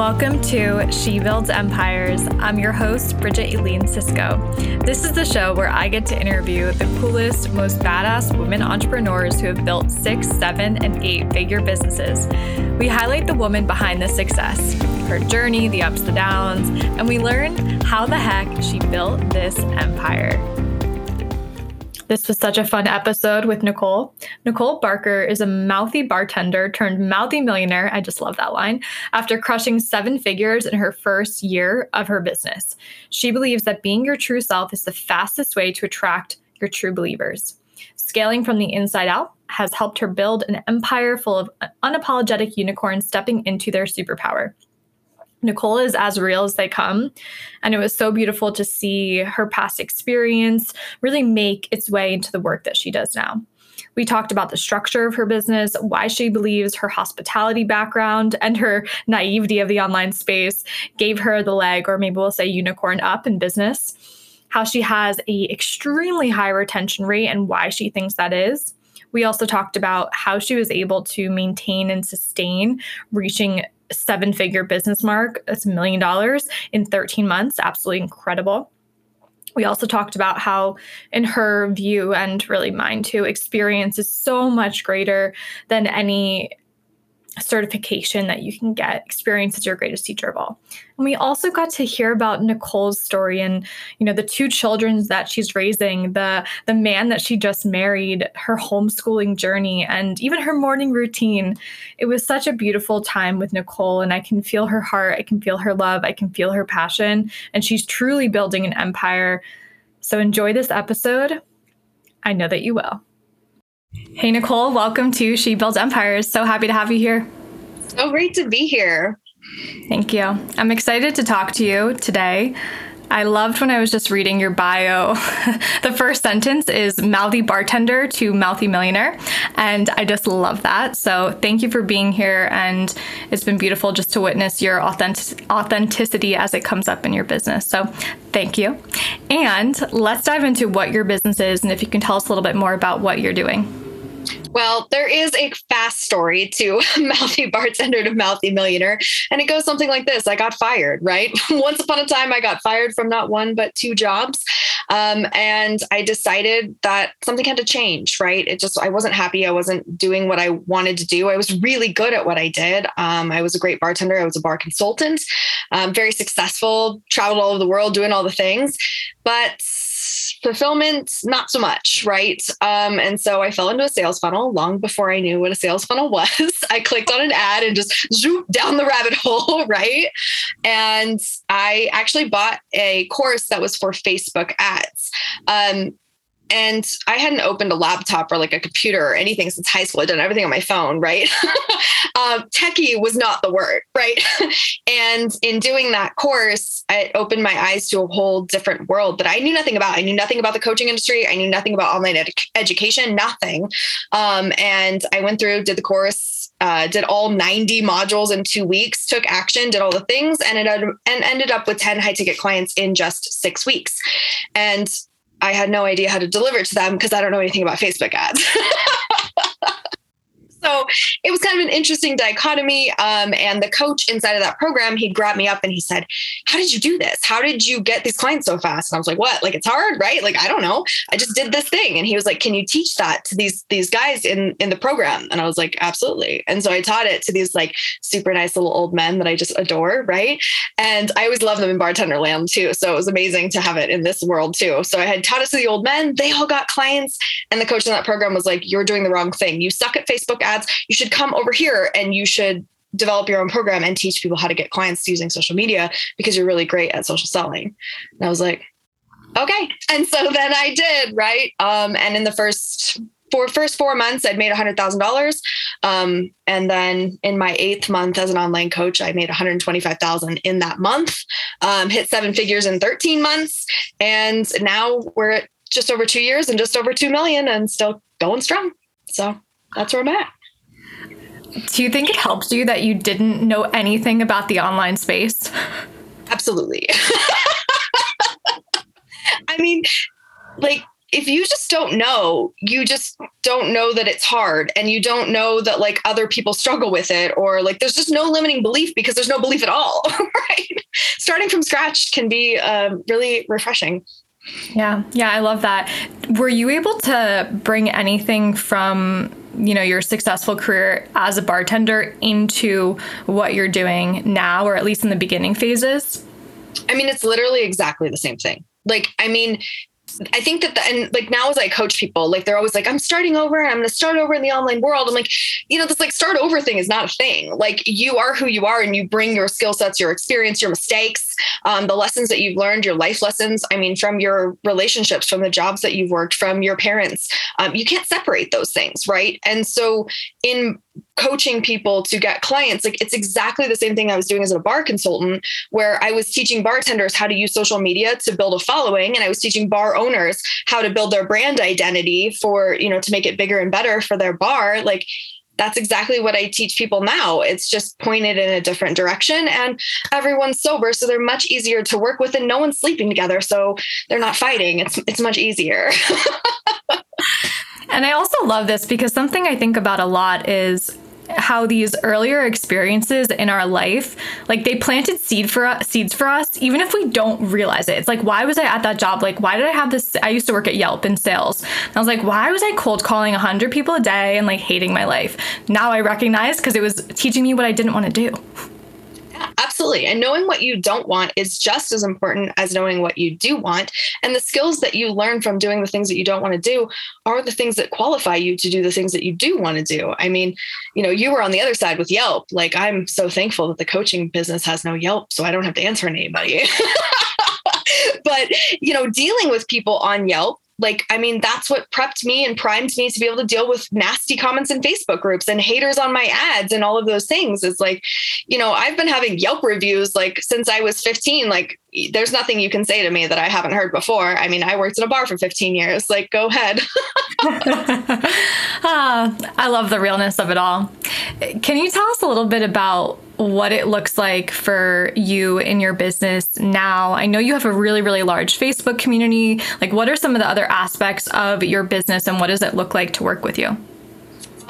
Welcome to She Builds Empires. I'm your host, Bridget Aileen Sicsko. This is the show where I get to interview the coolest, most badass women entrepreneurs who have built six, seven, and eight figure businesses. We highlight the woman behind the success, her journey, the ups, the downs, and we learn how the heck she built this empire. This was such a fun episode with Nicole. Nicole Barker is a mouthy bartender turned mouthy millionaire. I just love that line. After crushing seven figures in her first year of her business, she believes that being your true self is the fastest way to attract your true believers. Scaling from the inside out has helped her build an empire full of unapologetic unicorns stepping into their superpower. Nicole is as real as they come. And it was so beautiful to see her past experience really make its way into the work that she does now. We talked about the structure of her business, why she believes her hospitality background and her naivety of the online space gave her the leg, or maybe we'll say unicorn up in business, how she has a extremely high retention rate and why she thinks that is. We also talked about how she was able to maintain and sustain reaching seven figure business mark. That's a million dollars in 13 months. Absolutely incredible. We also talked about how, in her view, and really mine too, experience is so much greater than any certification that you can get. Experience as your greatest teacher of all. And we also got to hear about Nicole's story and, you know, the two children that she's raising, the the man that she just married, her homeschooling journey, and even her morning routine. It was such a beautiful time with Nicole, and I can feel her heart, I can feel her love, I can feel her passion, and she's truly building an empire. So enjoy this episode. I know that you will. Hey, Nicole, welcome to She Builds Empires. So happy to have you here. So great to be here. Thank you. I'm excited to talk to you today. I loved when I was just reading your bio. the first sentence is mouthy bartender to mouthy millionaire. And I just love that. So thank you for being here. And it's been beautiful just to witness your authentic- authenticity as it comes up in your business. So thank you. And let's dive into what your business is and if you can tell us a little bit more about what you're doing. Well, there is a fast story to mouthy bartender to mouthy millionaire. And it goes something like this I got fired, right? Once upon a time, I got fired from not one, but two jobs. Um, and I decided that something had to change, right? It just, I wasn't happy. I wasn't doing what I wanted to do. I was really good at what I did. Um, I was a great bartender. I was a bar consultant, um, very successful, traveled all over the world doing all the things. But fulfillment, not so much, right? Um, and so I fell into a sales funnel long before I knew what a sales funnel was. I clicked on an ad and just zoop down the rabbit hole, right? And I actually bought a course that was for Facebook ads. Um, and I hadn't opened a laptop or like a computer or anything since high school. I'd done everything on my phone, right? um, techie was not the word, right? and in doing that course, it opened my eyes to a whole different world that I knew nothing about. I knew nothing about the coaching industry. I knew nothing about online ed- education, nothing. Um, and I went through, did the course, uh, did all 90 modules in two weeks, took action, did all the things, and it and ended up with 10 high ticket clients in just six weeks. And I had no idea how to deliver to them because I don't know anything about Facebook ads. so it was kind of an interesting dichotomy. Um, and the coach inside of that program, he grabbed me up and he said, How did you do this? How did you get these clients so fast? And I was like, What? Like it's hard, right? Like I don't know. I just did this thing. And he was like, Can you teach that to these these guys in in the program? And I was like, Absolutely. And so I taught it to these like super nice little old men that I just adore, right? And I always love them in bartender land too. So it was amazing to have it in this world too. So I had taught it to the old men, they all got clients. And the coach in that program was like, You're doing the wrong thing. You suck at Facebook ads. You should come over here and you should develop your own program and teach people how to get clients using social media because you're really great at social selling. And I was like, okay. And so then I did, right? Um, and in the first four first four months, I'd made a hundred thousand um, dollars. And then in my eighth month as an online coach, I made 125,000 in that month, um, hit seven figures in 13 months. And now we're at just over two years and just over 2 million and still going strong. So that's where I'm at. Do you think it helps you that you didn't know anything about the online space? Absolutely. I mean, like if you just don't know, you just don't know that it's hard and you don't know that like other people struggle with it or like there's just no limiting belief because there's no belief at all, right? Starting from scratch can be um, really refreshing. Yeah, yeah, I love that. Were you able to bring anything from you know your successful career as a bartender into what you're doing now, or at least in the beginning phases? I mean, it's literally exactly the same thing. Like, I mean, I think that the, and like now as I coach people, like they're always like, I'm starting over and I'm going to start over in the online world. I'm like, you know, this like start over thing is not a thing. Like you are who you are and you bring your skill sets, your experience, your mistakes, um, the lessons that you've learned, your life lessons. I mean, from your relationships, from the jobs that you've worked, from your parents, um, you can't separate those things. Right. And so in coaching people to get clients like it's exactly the same thing i was doing as a bar consultant where i was teaching bartenders how to use social media to build a following and i was teaching bar owners how to build their brand identity for you know to make it bigger and better for their bar like that's exactly what I teach people now. It's just pointed in a different direction and everyone's sober. So they're much easier to work with and no one's sleeping together. So they're not fighting. It's it's much easier. and I also love this because something I think about a lot is how these earlier experiences in our life like they planted seed for us seeds for us even if we don't realize it. It's like why was i at that job? Like why did i have this i used to work at yelp in sales. And i was like why was i cold calling 100 people a day and like hating my life? Now i recognize because it was teaching me what i didn't want to do Absolutely. And knowing what you don't want is just as important as knowing what you do want. And the skills that you learn from doing the things that you don't want to do are the things that qualify you to do the things that you do want to do. I mean, you know, you were on the other side with Yelp. Like, I'm so thankful that the coaching business has no Yelp, so I don't have to answer anybody. but, you know, dealing with people on Yelp like i mean that's what prepped me and primed me to be able to deal with nasty comments in facebook groups and haters on my ads and all of those things. Is like you know i've been having yelp reviews like since i was 15 like there's nothing you can say to me that i haven't heard before. I mean i worked in a bar for 15 years. Like go ahead. Ah, i love the realness of it all. Can you tell us a little bit about what it looks like for you in your business now. I know you have a really, really large Facebook community. Like, what are some of the other aspects of your business and what does it look like to work with you?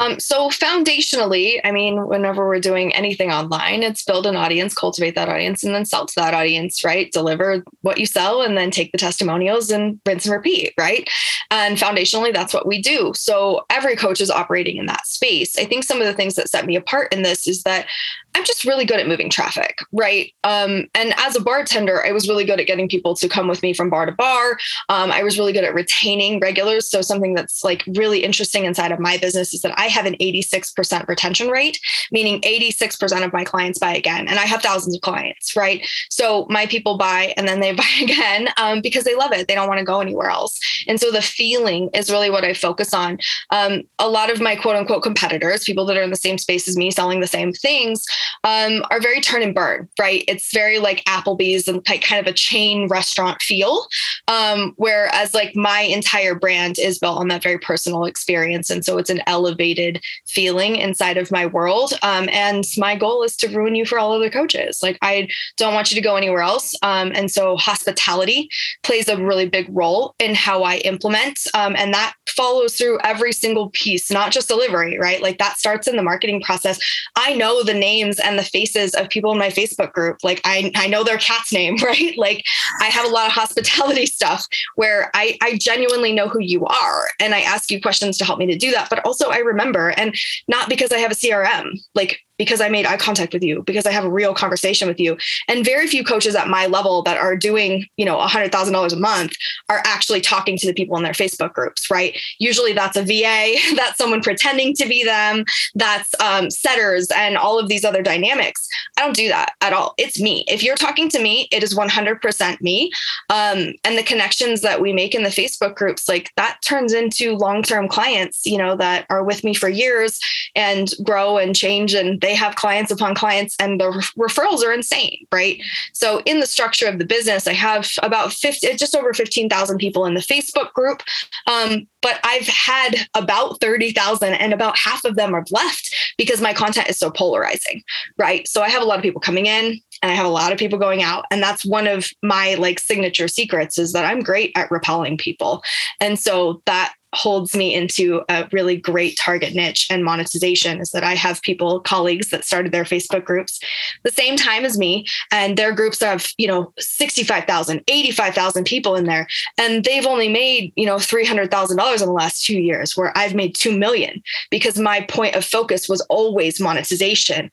Um, so foundationally, I mean, whenever we're doing anything online, it's build an audience, cultivate that audience, and then sell to that audience, right? Deliver what you sell and then take the testimonials and rinse and repeat, right? And foundationally, that's what we do. So every coach is operating in that space. I think some of the things that set me apart in this is that I'm just really good at moving traffic, right? Um, and as a bartender, I was really good at getting people to come with me from bar to bar. Um, I was really good at retaining regulars. So something that's like really interesting inside of my business is that I have an 86% retention rate, meaning 86% of my clients buy again. And I have thousands of clients, right? So my people buy and then they buy again um, because they love it. They don't want to go anywhere else. And so the feeling is really what I focus on. Um, a lot of my quote unquote competitors, people that are in the same space as me selling the same things, um, are very turn and burn, right? It's very like Applebee's and kind of a chain restaurant feel. Um, whereas like my entire brand is built on that very personal experience. And so it's an elevated feeling inside of my world. Um, and my goal is to ruin you for all other coaches. Like I don't want you to go anywhere else. Um, and so hospitality plays a really big role in how I implement. Um, and that follows through every single piece, not just delivery, right? Like that starts in the marketing process. I know the names and the faces of people in my Facebook group. Like I, I know their cat's name, right? Like I have a lot of hospitality stuff where I, I genuinely know who you are. And I ask you questions to help me to do that. But also I remember remember and not because I have a CRM. Like because I made eye contact with you, because I have a real conversation with you. And very few coaches at my level that are doing, you know, $100,000 a month are actually talking to the people in their Facebook groups, right? Usually that's a VA, that's someone pretending to be them, that's um, setters and all of these other dynamics. I don't do that at all. It's me. If you're talking to me, it is 100% me. Um, and the connections that we make in the Facebook groups, like that turns into long term clients, you know, that are with me for years and grow and change and they have clients upon clients and the re- referrals are insane, right? So in the structure of the business, I have about 50, just over 15,000 people in the Facebook group. Um, but I've had about 30,000 and about half of them have left because my content is so polarizing, right? So I have a lot of people coming in and I have a lot of people going out and that's one of my like signature secrets is that I'm great at repelling people. And so that holds me into a really great target niche and monetization is that I have people, colleagues that started their Facebook groups the same time as me, and their groups have, you know, 65,000, 85,000 people in there. And they've only made, you know, $300,000 in the last two years, where I've made 2 million because my point of focus was always monetization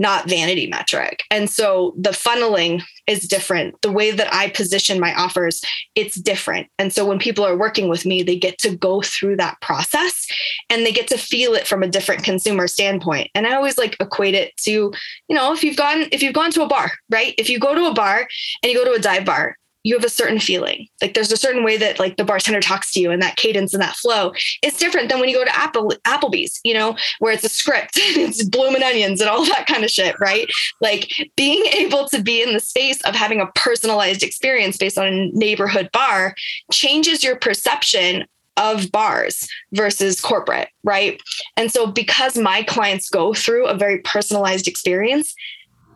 not vanity metric. And so the funneling is different. The way that I position my offers, it's different. And so when people are working with me, they get to go through that process and they get to feel it from a different consumer standpoint. And I always like equate it to, you know, if you've gone if you've gone to a bar, right? If you go to a bar and you go to a dive bar you have a certain feeling. Like there's a certain way that like the bartender talks to you and that cadence and that flow. It's different than when you go to Apple Applebee's, you know, where it's a script, it's blooming onions and all that kind of shit, right? Like being able to be in the space of having a personalized experience based on a neighborhood bar changes your perception of bars versus corporate, right? And so because my clients go through a very personalized experience,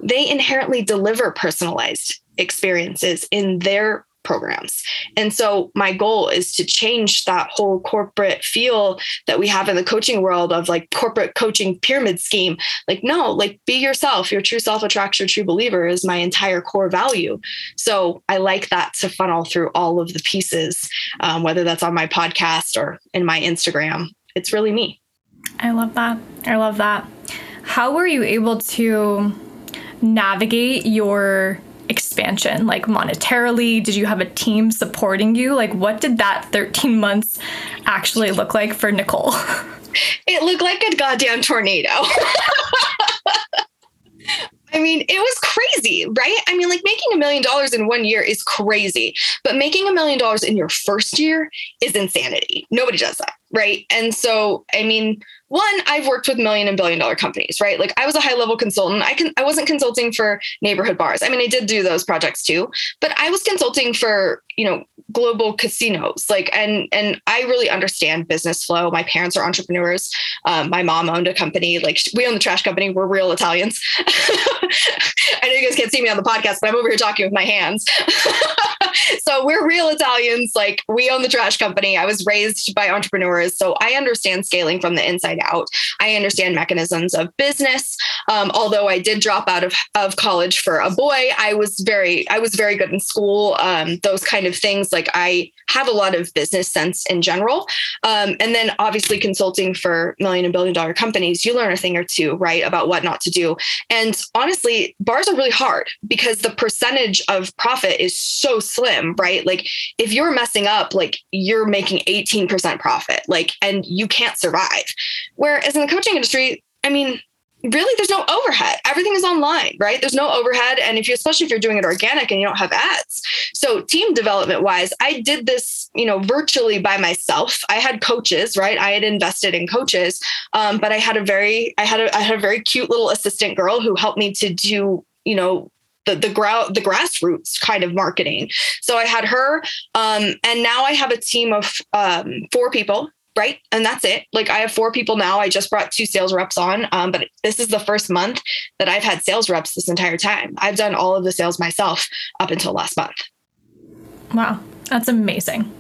they inherently deliver personalized experiences in their programs. And so my goal is to change that whole corporate feel that we have in the coaching world of like corporate coaching pyramid scheme. Like, no, like be yourself. Your true self attracts your true believer is my entire core value. So I like that to funnel through all of the pieces, um, whether that's on my podcast or in my Instagram. It's really me. I love that. I love that. How were you able to navigate your expansion like monetarily did you have a team supporting you like what did that 13 months actually look like for nicole it looked like a goddamn tornado I mean, it was crazy, right? I mean, like making a million dollars in one year is crazy, but making a million dollars in your first year is insanity. Nobody does that, right? And so, I mean, one i've worked with million and billion dollar companies right? Like i was a high level consultant. I can i wasn't consulting for neighborhood bars. I mean i did do those projects too but i was consulting for you know global casinos. Like and and i really understand business flow. My parents are entrepreneurs. Um, my mom owned a company. Like we own the trash company. We're real italians. I know you guys can't see me on the podcast but i'm over here talking with my hands. So we're real italians. Like we own the trash company. I was raised by entrepreneurs. So i understand scaling from the inside out. I understand mechanisms of business. Um, although i did drop out of, of college for a boy i was very i was very good in school um, those kind of things. Like I have a lot of business sense in general. Um, and then obviously consulting for million and billion dollar companies, you learn a thing or two, right, about what not to do. And honestly, bars are really hard because the percentage of profit is so slim, right? Like if you're messing up, like you're making 18% profit, like, and you can't survive. Whereas in the coaching industry, I mean, really there's no overhead. Everything is online right? There's no overhead. And if you especially if you're doing it organic and you don't have ads. So team development wise i did this you know virtually by myself. I had coaches right? I had invested in coaches. Um, but i had a very i had a i had a very cute little assistant girl who helped me to do you know the the, grou- the grassroots kind of marketing. So I had her, um, and now I have a team of um, four people right and that's it. Like i have four people now. I just brought two sales reps on um, but this is the first month that i've had sales reps this entire time. I've done all of the sales myself up until last month. Wow that's amazing.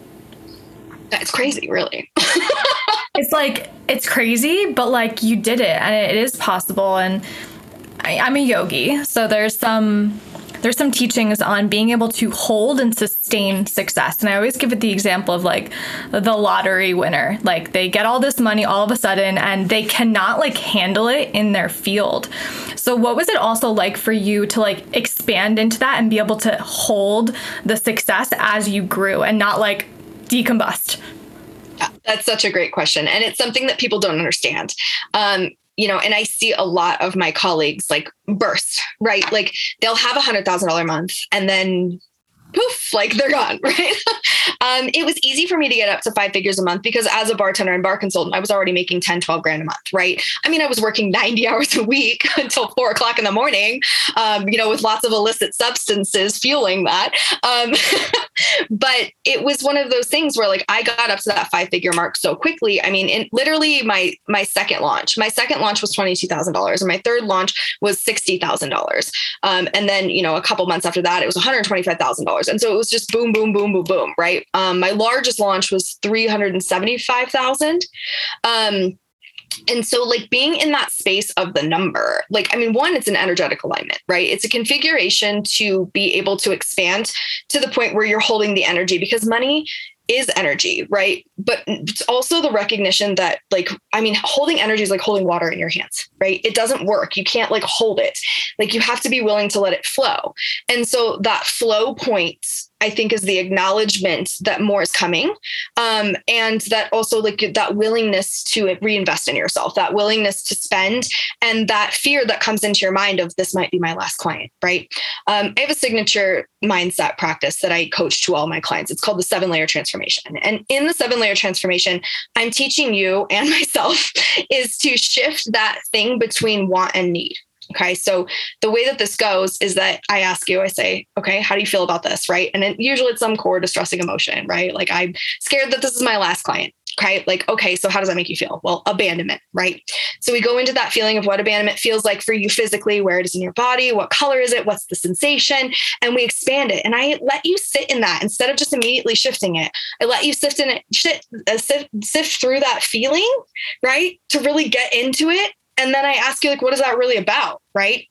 That's crazy really. It's like it's crazy but like you did it and it is possible and I, i'm a yogi so there's some there's some teachings on being able to hold and sustain success. And I always give it the example of like the lottery winner. Like they get all this money all of a sudden and they cannot like handle it in their field. So what was it also like for you to like expand into that and be able to hold the success as you grew and not like decombust? Yeah, that's such a great question. And it's something that people don't understand. Um, you know, and I see a lot of my colleagues like burst, right? Like they'll have a hundred thousand dollar a month and then poof, like they're gone, right? um, it was easy for me to get up to five figures a month because as a bartender and bar consultant, I was already making 10, 12 grand a month, right? I mean, I was working 90 hours a week until four o'clock in the morning, um, you know, with lots of illicit substances fueling that. Um, but it was one of those things where like I got up to that five figure mark so quickly. I mean, in literally my my second launch, my second launch was $22,000 and my third launch was $60,000. Um, and then, you know, a couple months after that, it was $125,000. And so it was just boom, boom, boom, boom, boom, right? Um, my largest launch was 375,000. Um, and so like being in that space of the number like i mean one it's an energetic alignment right it's a configuration to be able to expand to the point where you're holding the energy because money is energy, right? But it's also the recognition that, like, I mean, holding energy is like holding water in your hands, right? It doesn't work. You can't like hold it. Like, you have to be willing to let it flow. And so that flow point I think is the acknowledgement that more is coming. Um, and that also like that willingness to reinvest in yourself, that willingness to spend and that fear that comes into your mind of this might be my last client, right? Um, I have a signature mindset practice that I coach to all my clients. It's called the seven layer transformation. And in the seven layer transformation, I'm teaching you and myself is to shift that thing between want and need. Okay. So the way that this goes is that I ask you, I say, okay, how do you feel about this? Right. And then usually it's some core distressing emotion, right? Like I'm scared that this is my last client. Okay. Like, okay, so how does that make you feel? Well, abandonment, right? So we go into that feeling of what abandonment feels like for you physically, where it is in your body, what color is it, what's the sensation, and we expand it. And I let you sit in that instead of just immediately shifting it. I let you sift in it, uh, sift, sift through that feeling, right? To really get into it and then I ask you, like, what is that really about? Right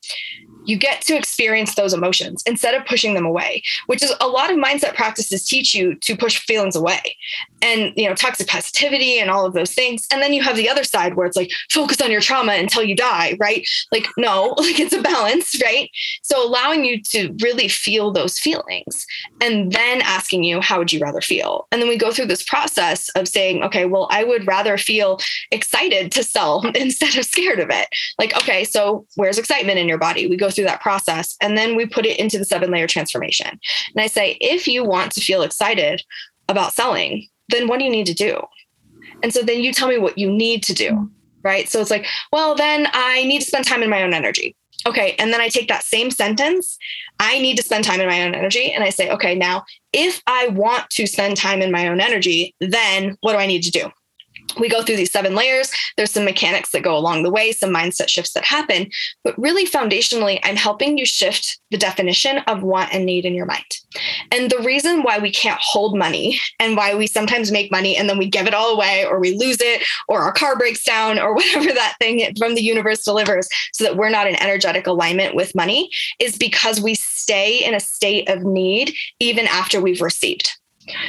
you get to experience those emotions instead of pushing them away which is a lot of mindset practices teach you to push feelings away and you know toxic positivity and all of those things. And then you have the other side where it's like focus on your trauma until you die right? Like no like it's a balance right? So allowing you to really feel those feelings and then asking you how would you rather feel? And then we go through this process of saying okay well i would rather feel excited to sell instead of scared of it. Like okay so where's excitement in your body? We go through that process and then we put it into the seven layer transformation. And I say, if you want to feel excited about selling, then what do you need to do? And so then you tell me what you need to do. Mm-hmm. Right. So it's like, well, then I need to spend time in my own energy. Okay. And then I take that same sentence, I need to spend time in my own energy. And I say, okay, now if I want to spend time in my own energy, then what do I need to do? We go through these seven layers. There's some mechanics that go along the way, some mindset shifts that happen. But really, foundationally, I'm helping you shift the definition of want and need in your mind. And the reason why we can't hold money and why we sometimes make money and then we give it all away or we lose it or our car breaks down or whatever that thing from the universe delivers so that we're not in energetic alignment with money is because we stay in a state of need even after we've received.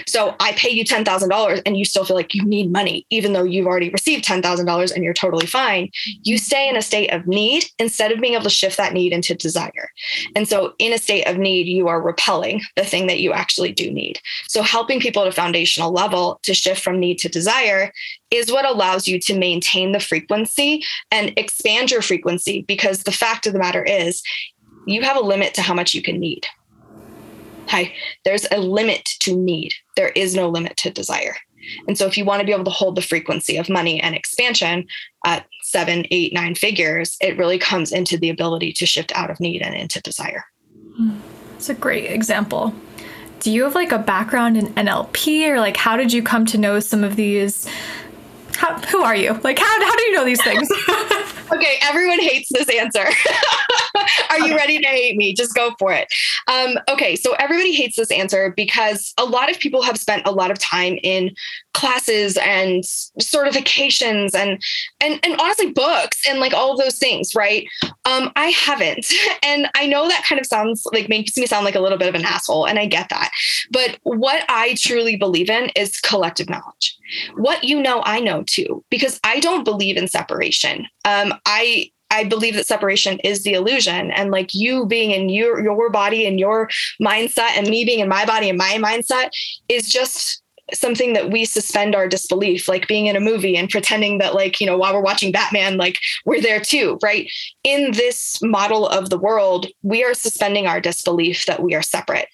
So I pay you $10,000 and you still feel like you need money, even though you've already received $10,000 and you're totally fine. Mm-hmm. You stay in a state of need instead of being able to shift that need into desire. And so in a state of need, you are repelling the thing that you actually do need. So helping people at a foundational level to shift from need to desire is what allows you to maintain the frequency and expand your frequency because the fact of the matter is you have a limit to how much you can need. Hi, there's a limit to need. There is no limit to desire. And so, if you want to be able to hold the frequency of money and expansion at seven, eight, nine figures, it really comes into the ability to shift out of need and into desire. It's a great example. Do you have like a background in NLP or like how did you come to know some of these? How, who are you? Like, how, how do you know these things? okay, everyone hates this answer. Are you ready to hate me? Just go for it. Um, okay, so everybody hates this answer because a lot of people have spent a lot of time in classes and certifications and and and honestly books and like all those things, right? Um, I haven't, and I know that kind of sounds like makes me sound like a little bit of an asshole, and I get that. But what I truly believe in is collective knowledge. What you know, I know too, because I don't believe in separation. Um, I I believe that separation is the illusion. And like you being in your your body and your mindset and me being in my body and my mindset is just something that we suspend our disbelief like being in a movie and pretending that like you know while we're watching batman like we're there too right in this model of the world we are suspending our disbelief that we are separate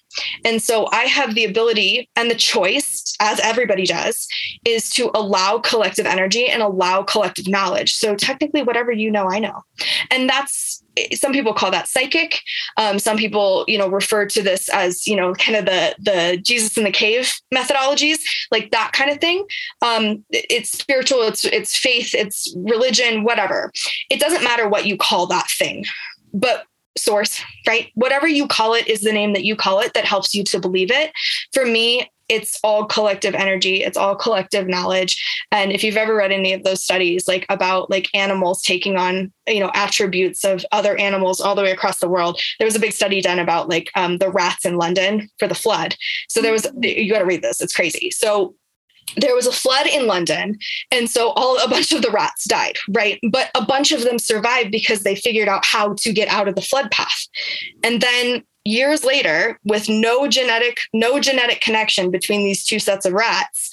And so I have the ability and the choice, as everybody does, is to allow collective energy and allow collective knowledge. So technically, whatever you know, I know. And that's some people call that psychic. Um, some people, you know, refer to this as, you know, kind of the the Jesus in the cave methodologies, like that kind of thing. Um, it's spiritual, it's it's faith, it's religion, whatever. It doesn't matter what you call that thing, but source, right? Whatever you call it is the name that you call it that helps you to believe it. For me, it's all collective energy it's all collective knowledge and if you've ever read any of those studies like about like animals taking on you know attributes of other animals all the way across the world there was a big study done about like um, the rats in london for the flood so there was you got to read this it's crazy so there was a flood in London. And so all a bunch of the rats died, right? But a bunch of them survived because they figured out how to get out of the flood path. And then years later, with no genetic, no genetic connection between these two sets of rats,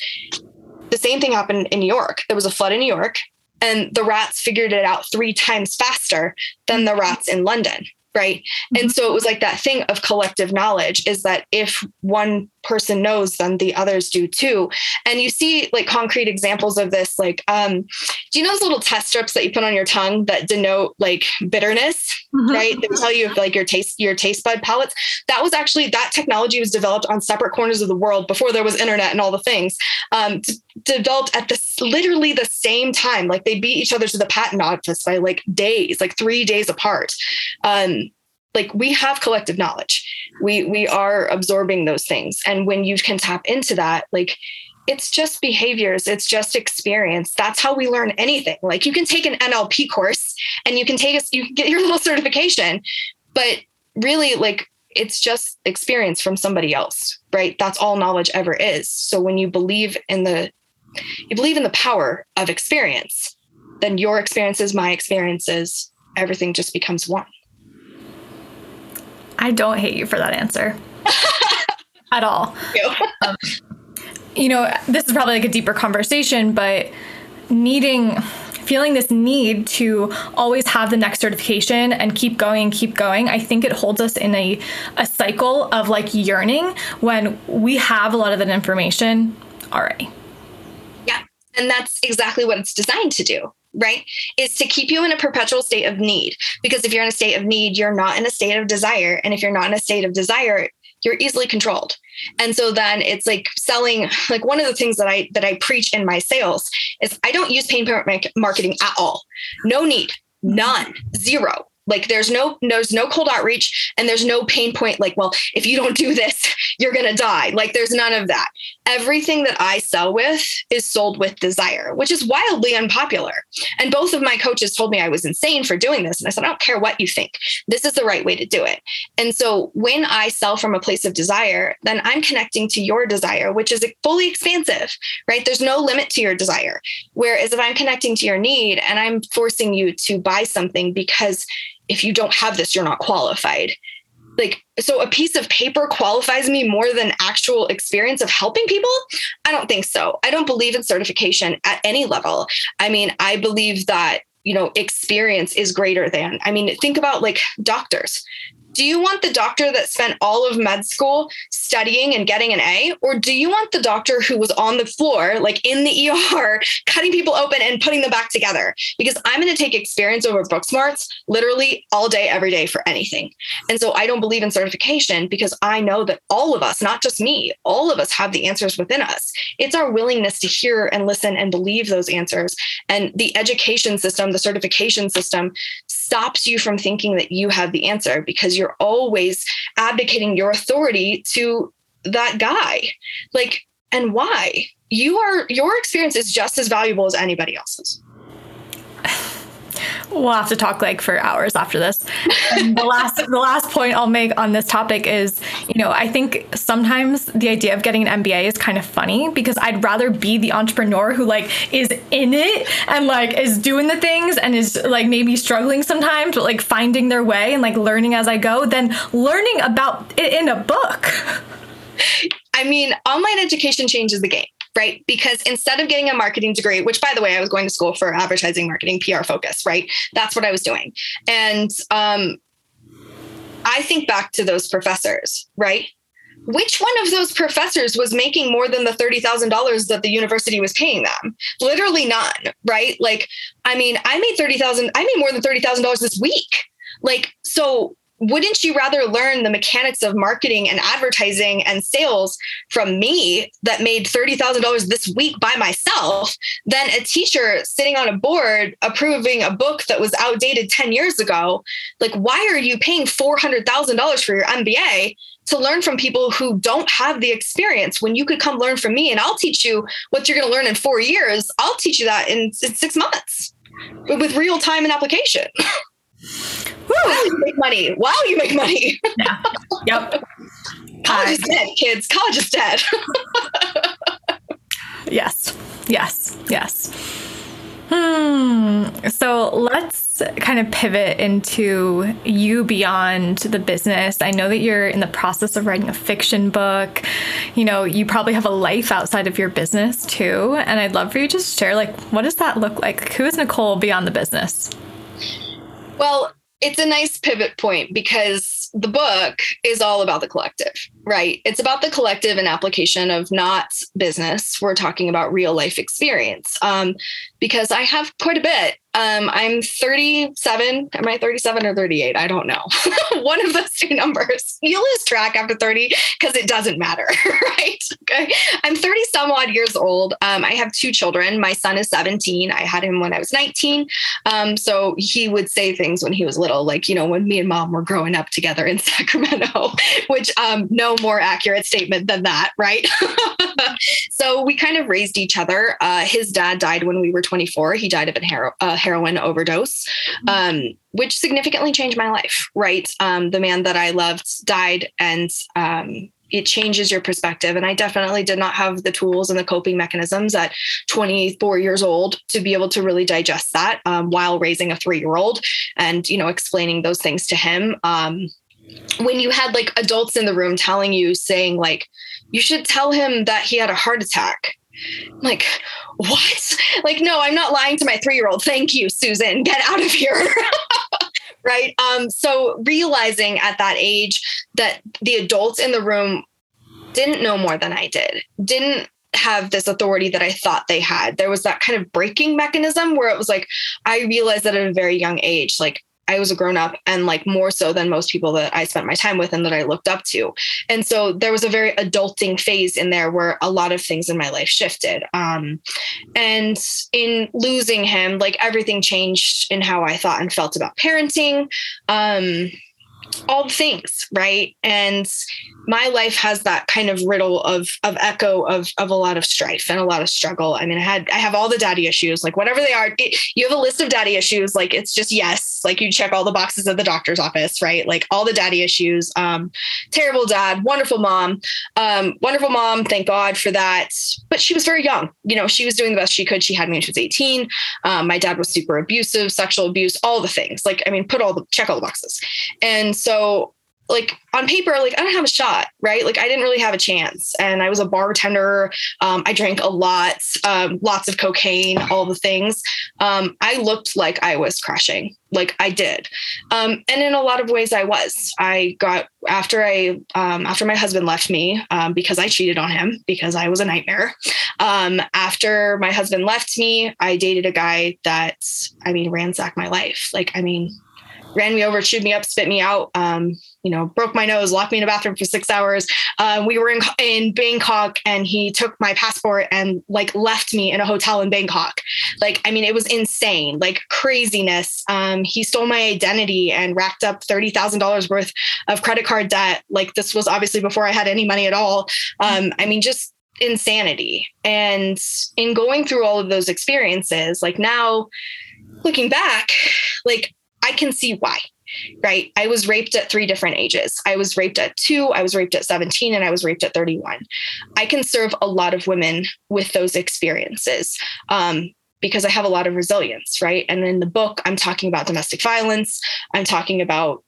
the same thing happened in New York. There was a flood in New York, and the rats figured it out three times faster than the rats in London right mm-hmm. and so it was like that thing of collective knowledge is that if one person knows then the others do too. And you see like concrete examples of this like um do you know those little test strips that you put on your tongue that denote like bitterness mm-hmm. right? They tell you if like your taste your taste bud palates. That was actually that technology was developed on separate corners of the world before there was internet and all the things um developed at this literally the same time. Like they beat each other to the patent office by like days like three days apart. Um like we have collective knowledge. We we are absorbing those things. And when you can tap into that like it's just behaviors it's just experience. That's how we learn anything. Like you can take an nlp course and you can take a you can get your little certification but really like it's just experience from somebody else right? That's all knowledge ever is. So when you believe in the you believe in the power of experience then your experiences my experiences everything just becomes one I don't hate you for that answer at all. You. Um, you know, this is probably like a deeper conversation, but needing feeling this need to always have the next certification and keep going and keep going i think it holds us in a, a cycle of like yearning when we have a lot of that information already yeah and that's exactly what it's designed to do right is to keep you in a perpetual state of need. Because if you're in a state of need you're not in a state of desire. And if you're not in a state of desire you're easily controlled. And so then it's like selling like one of the things that i that i preach in my sales is i don't use pain point marketing at all. No need. None. Zero like there's no there's no cold outreach and there's no pain point like well if you don't do this you're going to die. Like there's none of that. Everything that i sell with is sold with desire which is wildly unpopular. And both of my coaches told me i was insane for doing this and i said i don't care what you think. This is the right way to do it. And so when i sell from a place of desire then i'm connecting to your desire which is fully expansive right? There's no limit to your desire. Whereas if i'm connecting to your need and i'm forcing you to buy something because if you don't have this, you're not qualified. Like, so a piece of paper qualifies me more than actual experience of helping people? I don't think so. I don't believe in certification at any level. I mean, I believe that you know experience is greater than i mean think about like doctors do you want the doctor that spent all of med school studying and getting an A? Or do you want the doctor who was on the floor, like in the ER, cutting people open and putting them back together? Because I'm going to take experience over book smarts literally all day, every day for anything. And so I don't believe in certification because I know that all of us, not just me, all of us have the answers within us. It's our willingness to hear and listen and believe those answers. And the education system, the certification system stops you from thinking that you have the answer because you're always abdicating your authority to that guy. Like, and why? You are, your experience is just as valuable as anybody else's. We'll have to talk like for hours after this. And the last the last point I'll make on this topic is, you know, I think sometimes the idea of getting an MBA is kind of funny because I'd rather be the entrepreneur who like is in it and like is doing the things and is like maybe struggling sometimes but like finding their way and like learning as I go than learning about it in a book. I mean, online education changes the game right? Because instead of getting a marketing degree, which by the way, I was going to school for advertising marketing, PR focus, right? That's what I was doing. And um, I think back to those professors, right? which one of those professors was making more than the $30,000 that the university was paying them? Literally none, right? Like, I mean, I made 30,000, I made more than $30,000 this week. Like, so wouldn't you rather learn the mechanics of marketing and advertising and sales from me that made $30,000 this week by myself than a teacher sitting on a board approving a book that was outdated 10 years ago? Like, why are you paying $400,000 for your MBA to learn from people who don't have the experience when you could come learn from me and I'll teach you what you're going to learn in four years? I'll teach you that in, in six months with real time and application. Wow, you make money. Wow, you make money. yeah. Yep. College is dead, kids. College is dead. yes. Yes. Yes. Hmm. So let's kind of pivot into you beyond the business. I know that you're in the process of writing a fiction book. You know, you probably have a life outside of your business too. And I'd love for you to share, like, what does that look like? Who is Nicole beyond the business? Well, it's a nice pivot point because the book is all about the collective, right? It's about the collective and application of not business. We're talking about real life experience. Um, because I have quite a bit um, I'm 37. Am I 37 or 38? I don't know. One of those two numbers. You lose track after 30 because it doesn't matter, right? Okay. I'm 30 some odd years old. Um, I have two children. My son is 17. I had him when I was 19. Um, so he would say things when he was little, like, you know, when me and mom were growing up together in Sacramento, which um, no more accurate statement than that, right? so we kind of raised each other. Uh, his dad died when we were 24. He died of a hero- uh, heroin overdose, mm-hmm. um, which significantly changed my life. Right, um, the man that I loved died, and um, it changes your perspective. And I definitely did not have the tools and the coping mechanisms at 24 years old to be able to really digest that um, while raising a three-year-old and you know explaining those things to him. Um, when you had like adults in the room telling you, saying like, you should tell him that he had a heart attack I'm like, what? Like, no, I'm not lying to my three year old. Thank you, Susan. Get out of here. right. Um, so realizing at that age that the adults in the room didn't know more than I did, didn't have this authority that I thought they had. There was that kind of breaking mechanism where it was like, I realized that at a very young age, like I was a grown up and like more so than most people that I spent my time with and that I looked up to. And so there was a very adulting phase in there where a lot of things in my life shifted. Um, and in losing him, like everything changed in how I thought and felt about parenting. Um, all the things, right? And my life has that kind of riddle of of echo of of a lot of strife and a lot of struggle. I mean, I had I have all the daddy issues, like whatever they are. It, you have a list of daddy issues, like it's just yes, like you check all the boxes at the doctor's office, right? Like all the daddy issues. Um, terrible dad, wonderful mom, um, wonderful mom. Thank God for that. But she was very young. You know, she was doing the best she could. She had me when she was 18. Um, my dad was super abusive, sexual abuse, all the things. Like, I mean, put all the check all the boxes. And so like on paper, like I don't have a shot, right? Like I didn't really have a chance. And I was a bartender. Um, I drank a lot, um, lots of cocaine, all the things. Um, I looked like I was crashing, like I did. Um, and in a lot of ways, I was. I got after I um, after my husband left me um, because I cheated on him because I was a nightmare. after my husband left me, I dated a guy that I mean ransacked my life. Like I mean ran me over, chewed me up, spit me out. Um, you know, broke my nose, locked me in a bathroom for six hours. Uh, we were in in Bangkok, and he took my passport and like left me in a hotel in Bangkok. Like, I mean, it was insane, like craziness. Um, he stole my identity and racked up thirty thousand dollars worth of credit card debt. Like, this was obviously before I had any money at all. Um, I mean, just insanity. And in going through all of those experiences, like now looking back, like I can see why. Right. I was raped at three different ages. I was raped at two, I was raped at 17, and I was raped at 31. I can serve a lot of women with those experiences. Um, because I have a lot of resilience, right? And in the book, I'm talking about domestic violence. I'm talking about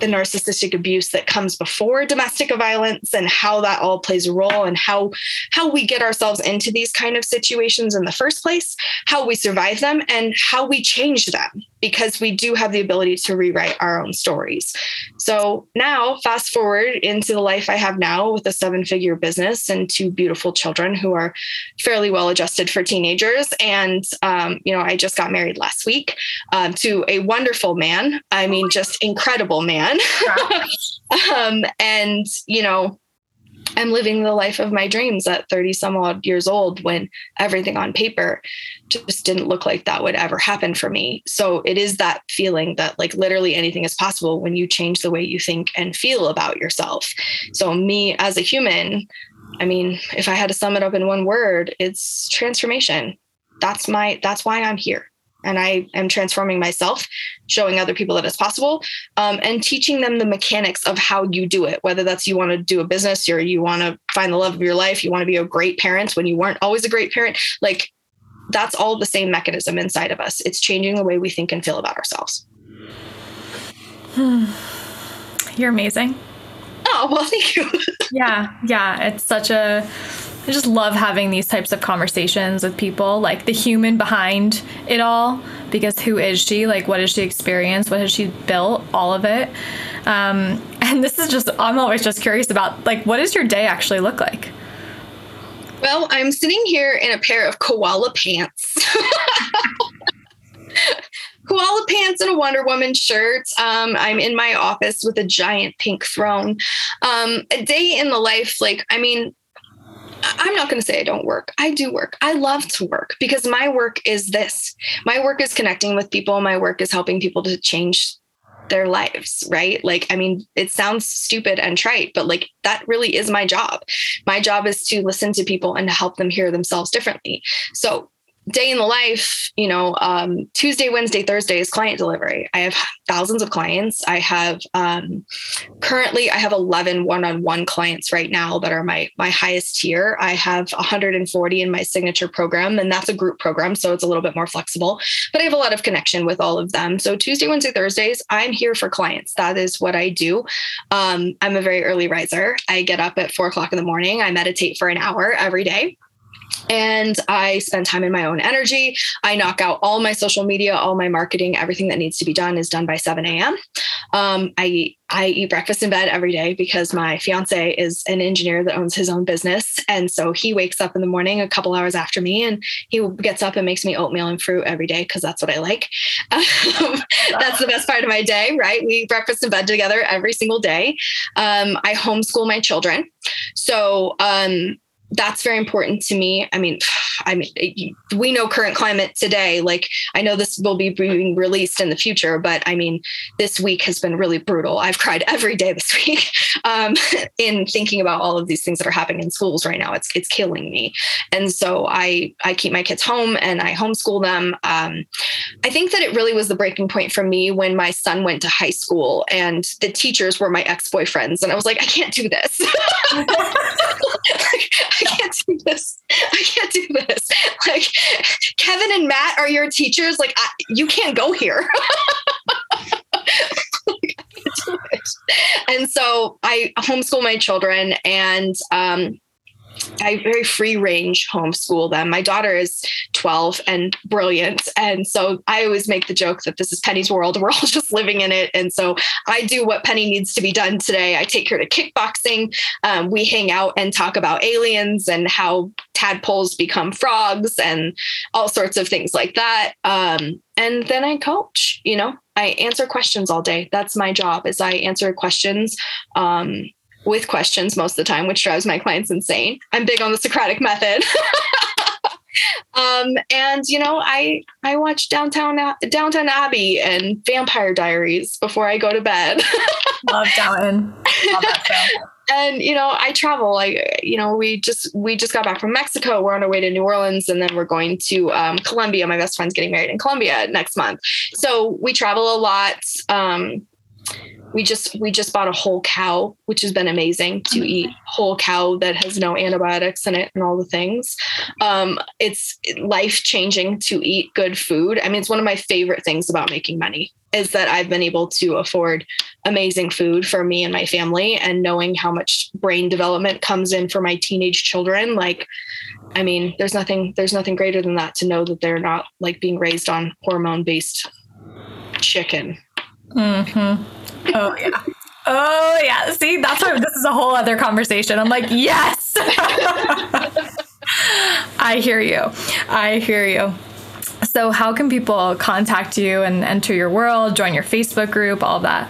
the narcissistic abuse that comes before domestic violence and how that all plays a role and how how we get ourselves into these kind of situations in the first place how we survive them and how we change them because we do have the ability to rewrite our own stories. So now fast forward into the life i have now with a seven figure business and two beautiful children who are fairly well adjusted for teenagers. And um, you know i just got married last week um, to a wonderful man. I mean just incredible man. Um, and you know I'm living the life of my dreams at 30 some odd years old when everything on paper just didn't look like that would ever happen for me. So it is that feeling that like literally anything is possible when you change the way you think and feel about yourself. So me as a human, I mean, if I had to sum it up in one word, it's transformation. That's my that's why I'm here and I am transforming myself, showing other people that it's possible, um, and teaching them the mechanics of how you do it. Whether that's you want to do a business or you want to find the love of your life, you want to be a great parent when you weren't always a great parent. Like that's all the same mechanism inside of us. It's changing the way we think and feel about ourselves. Hmm. You're amazing. Oh, well, thank you. yeah, yeah. It's such a I just love having these types of conversations with people, like the human behind it all, because who is she? Like, what has she experienced? What has she built? All of it. Um, and this is just, I'm always just curious about, like, what does your day actually look like? Well, I'm sitting here in a pair of koala pants. koala pants and a Wonder Woman shirt. Um, I'm in my office with a giant pink throne. Um, a day in the life, like, I mean, I'm not going to say I don't work. I do work. I love to work because my work is this. My work is connecting with people. My work is helping people to change their lives, right? Like, I mean, it sounds stupid and trite, but like that really is my job. My job is to listen to people and to help them hear themselves differently. So day in the life, you know, um, Tuesday, Wednesday, Thursday is client delivery. I have thousands of clients. I have um, currently I have 11 one-on-one clients right now that are my my highest tier. I have 140 in my signature program, and that's a group program, so it's a little bit more flexible. But I have a lot of connection with all of them. So Tuesday, Wednesday, Thursdays, I'm here for clients. That is what I do. Um, I'm a very early riser. I get up at four o'clock in the morning. I meditate for an hour every day and I spend time in my own energy. I knock out all my social media, all my marketing, everything that needs to be done is done by 7 a.m. Um, I I eat breakfast in bed every day because my fiance is an engineer that owns his own business, and so he wakes up in the morning a couple hours after me, and he gets up and makes me oatmeal and fruit every day because that's what I like. Um, that's the best part of my day, right? We eat breakfast in bed together every single day. Um, I homeschool my children, so um, that's very important to me. I mean, I mean, we know current climate today. Like, I know this will be being released in the future, but I mean, this week has been really brutal. I've cried every day this week um, in thinking about all of these things that are happening in schools right now. It's it's killing me, and so I I keep my kids home and I homeschool them. Um, I think that it really was the breaking point for me when my son went to high school and the teachers were my ex boyfriends, and I was like, I can't do this. I can't do this. I can't do this. Like Kevin and Matt are your teachers. Like I, you can't go here. and so I homeschool my children and um, I very free range homeschool them. My daughter is 12 and brilliant. And so I always make the joke that this is Penny's world. We're all just living in it. And so I do what Penny needs to be done today. I take her to kickboxing. Um, we hang out and talk about aliens and how tadpoles become frogs and all sorts of things like that. Um, and then I coach, you know, I answer questions all day. That's my job is I answer questions. Um, with questions most of the time, which drives my clients insane. I'm big on the Socratic method. um, and you know, I I watch Downton Downton Abbey and Vampire Diaries before I go to bed. Love Downton. Love that show. and you know i travel like you know we just we just got back from mexico we're on our way to new orleans and then we're going to um, colombia my best friend's getting married in colombia next month so we travel a lot um, we just we just bought a whole cow which has been amazing to eat whole cow that has no antibiotics in it and all the things. Um, it's life changing to eat good food. I mean it's one of my favorite things about making money is that i've been able to afford amazing food for me and my family and knowing how much brain development comes in for my teenage children like i mean there's nothing there's nothing greater than that to know that they're not like being raised on hormone based chicken. Mm-hmm. Oh yeah. Oh yeah. See that's why this is a whole other conversation. I'm like yes. I hear you. I hear you. So how can people contact you and enter your world join your facebook group all that?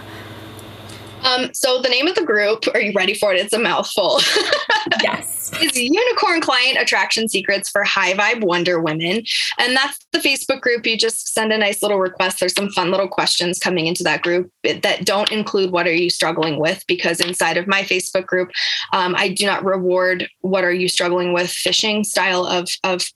Um, so the name of the group, are you ready for it? It's a mouthful. yes. It's Unicorn Client Attraction Secrets for High Vibe Wonder Women. And that's the Facebook group. You just send a nice little request. There's some fun little questions coming into that group that don't include what are you struggling with, because inside of my Facebook group, um, I do not reward what are you struggling with fishing style of, of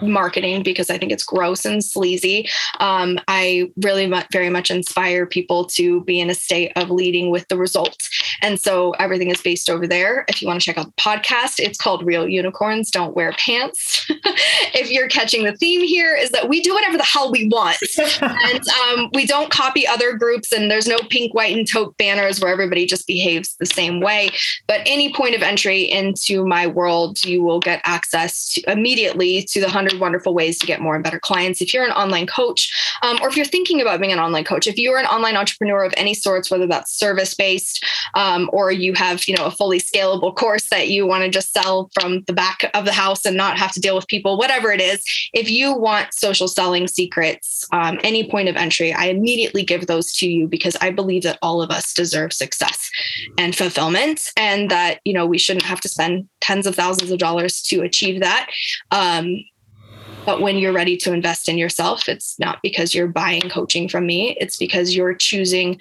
marketing because I think it's gross and sleazy. Um, I really very much inspire people to be in a state of leading with the results. And so everything is based over there. If you want to check out the podcast, it's called Real Unicorns Don't Wear Pants. if you're catching the theme here, is that we do whatever the hell we want. and um, we don't copy other groups, and there's no pink, white, and taupe banners where everybody just behaves the same way. But any point of entry into my world, you will get access to, immediately to the 100 wonderful ways to get more and better clients. If you're an online coach, um, or if you're thinking about being an online coach, if you're an online entrepreneur of any sorts, whether that's service based um, or you have, you know, a fully scalable course that you want to just sell from the back of the house and not have to deal with people, whatever it is, if you want social selling secrets, um, any point of entry, I immediately give those to you because I believe that all of us deserve success and fulfillment, and that you know we shouldn't have to spend tens of thousands of dollars to achieve that. Um, but when you're ready to invest in yourself, it's not because you're buying coaching from me, it's because you're choosing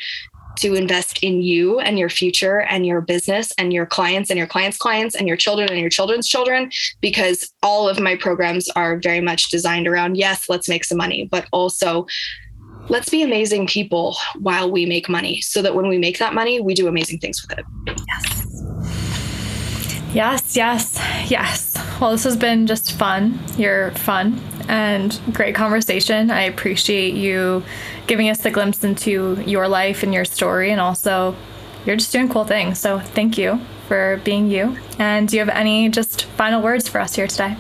to invest in you and your future and your business and your clients and your clients' clients and your children and your children's children. Because all of my programs are very much designed around yes, let's make some money, but also let's be amazing people while we make money so that when we make that money, we do amazing things with it. Yes. Yes, yes, yes. Well, this has been just fun. You're fun and great conversation. I appreciate you giving us the glimpse into your life and your story, and also you're just doing cool things. So, thank you for being you. And do you have any just final words for us here today?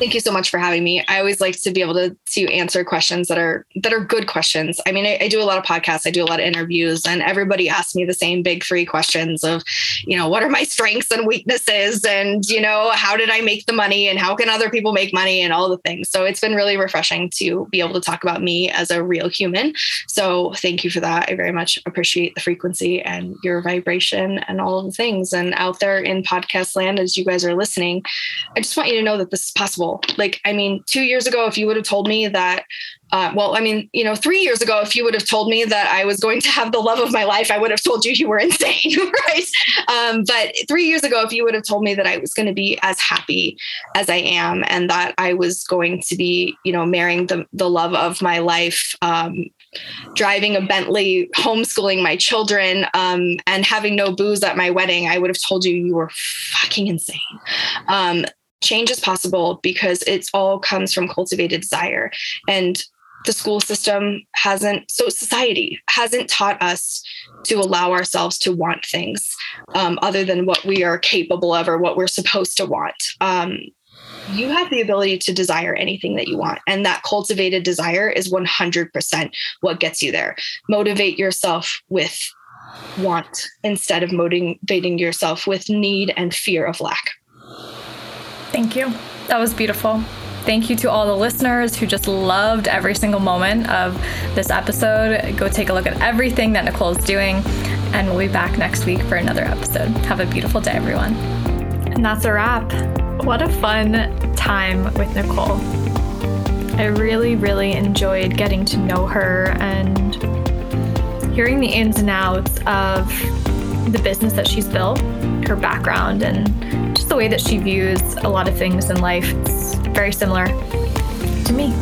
Thank you so much for having me. I always like to be able to to answer questions that are that are good questions. I mean, I, I, do a lot of podcasts, I do a lot of interviews, and everybody asks me the same big three questions of, you know, what are my strengths and weaknesses, and you know, how did I make the money, and how can other people make money, and all the things. So it's been really refreshing to be able to talk about me as a real human. So thank you for that. I very much appreciate the frequency and your vibration and all of the things. And out there in podcast land, as you guys are listening, I just want you to know that this is possible like, I mean, two years ago, if you would have told me that, uh, well, I mean, you know, three years ago, if you would have told me that I was going to have the love of my life, I would have told you you were insane, right? Um, but three years ago, if you would have told me that I was going to be as happy as I am and that I was going to be, you know, marrying the, the love of my life, um, driving a Bentley, homeschooling my children, um, and having no booze at my wedding, I would have told you you were fucking insane. Um, change is possible because it all comes from cultivated desire. And the school system hasn't so society hasn't taught us to allow ourselves to want things um, other than what we are capable of or what we're supposed to want. Um, you have the ability to desire anything that you want and that cultivated desire is 100% what gets you there. Motivate yourself with want instead of motivating yourself with need and fear of lack Thank you. That was beautiful. Thank you to all the listeners who just loved every single moment of this episode. Go take a look at everything that Nicole's doing, and we'll be back next week for another episode. Have a beautiful day, everyone. And that's a wrap. What a fun time with Nicole. I really, really enjoyed getting to know her and hearing the ins and outs of the business that she's built, her background, and just the way that she views a lot of things in life. It's very similar to me.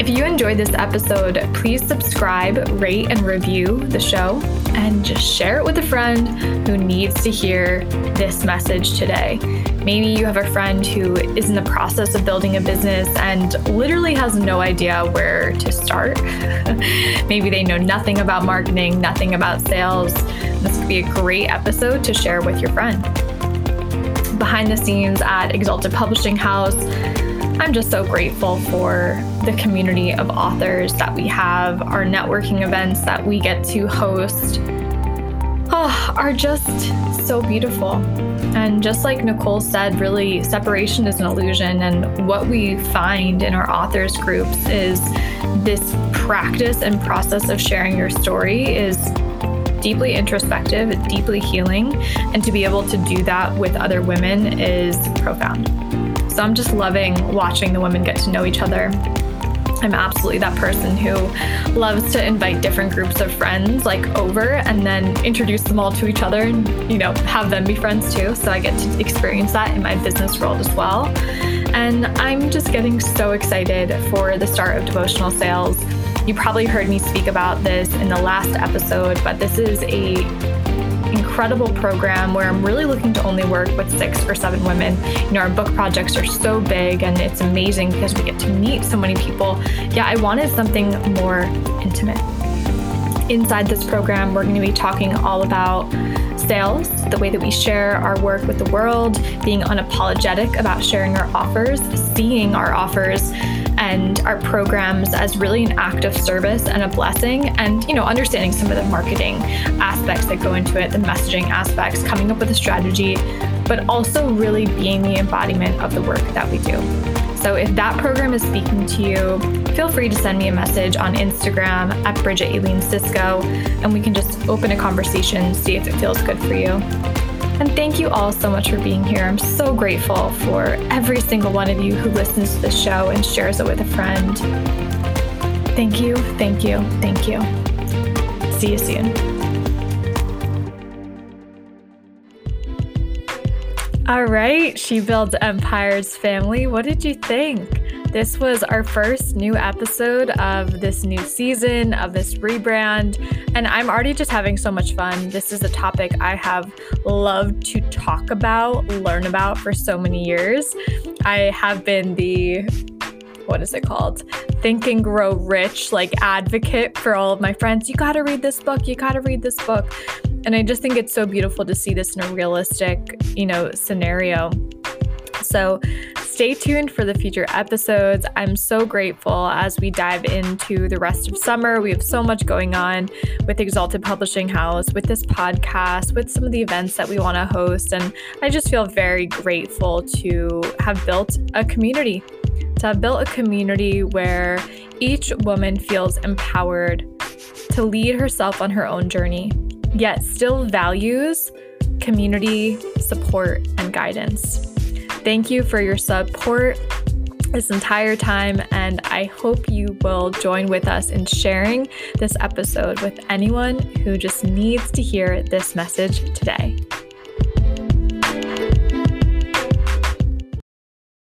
If you enjoyed this episode, please subscribe, rate, and review the show, and just share it with a friend who needs to hear this message today. Maybe you have a friend who is in the process of building a business and literally has no idea where to start. Maybe they know nothing about marketing, nothing about sales. This could be a great episode to share with your friend. Behind the scenes at Exalted Publishing House, I'm just so grateful for the community of authors that we have, our networking events that we get to host. Oh, are just so beautiful. And just like Nicole said, really, separation is an illusion. And what we find in our authors groups is this practice and process of sharing your story is deeply introspective, it's deeply healing. And to be able to do that with other women is profound. So I'm just loving watching the women get to know each other. I'm absolutely that person who loves to invite different groups of friends like over and then introduce them all to each other and you know have them be friends too. So I get to experience that in my business world as well. And I'm just getting so excited for the start of devotional sales. You probably heard me speak about this in the last episode, but this is a incredible program where I'm really looking to only work with six or seven women. You know, our book projects are so big and it's amazing because we get to meet so many people. Yeah, I wanted something more intimate. Inside this program, we're going to be talking all about sales, the way that we share our work with the world, being unapologetic about sharing our offers, seeing our offers and our programs as really an act of service and a blessing and you know understanding some of the marketing aspects that go into it the messaging aspects coming up with a strategy but also really being the embodiment of the work that we do so if that program is speaking to you feel free to send me a message on instagram at Bridget Aileen Sicsko and we can just open a conversation see if it feels good for you and thank you all so much for being here. I'm so grateful for every single one of you who listens to the show and shares it with a friend. Thank you, thank you, thank you. See you soon. All right, She Builds Empires family. What did you think? This was our first new episode of this new season, of this rebrand, and I'm already just having so much fun. This is a topic I have loved to talk about, learn about for so many years. I have been the what is it called? Think and Grow Rich, like advocate for all of my friends. You got to read this book. You got to read this book. And I just think it's so beautiful to see this in a realistic, you know, scenario. So stay tuned for the future episodes. I'm so grateful as we dive into the rest of summer. We have so much going on with Exalted Publishing House, with this podcast, with some of the events that we want to host. And I just feel very grateful to have built a community, to have built a community where each woman feels empowered to lead herself on her own journey, yet still values community support and guidance. Thank you for your support this entire time, and I hope you will join with us in sharing this episode with anyone who just needs to hear this message today.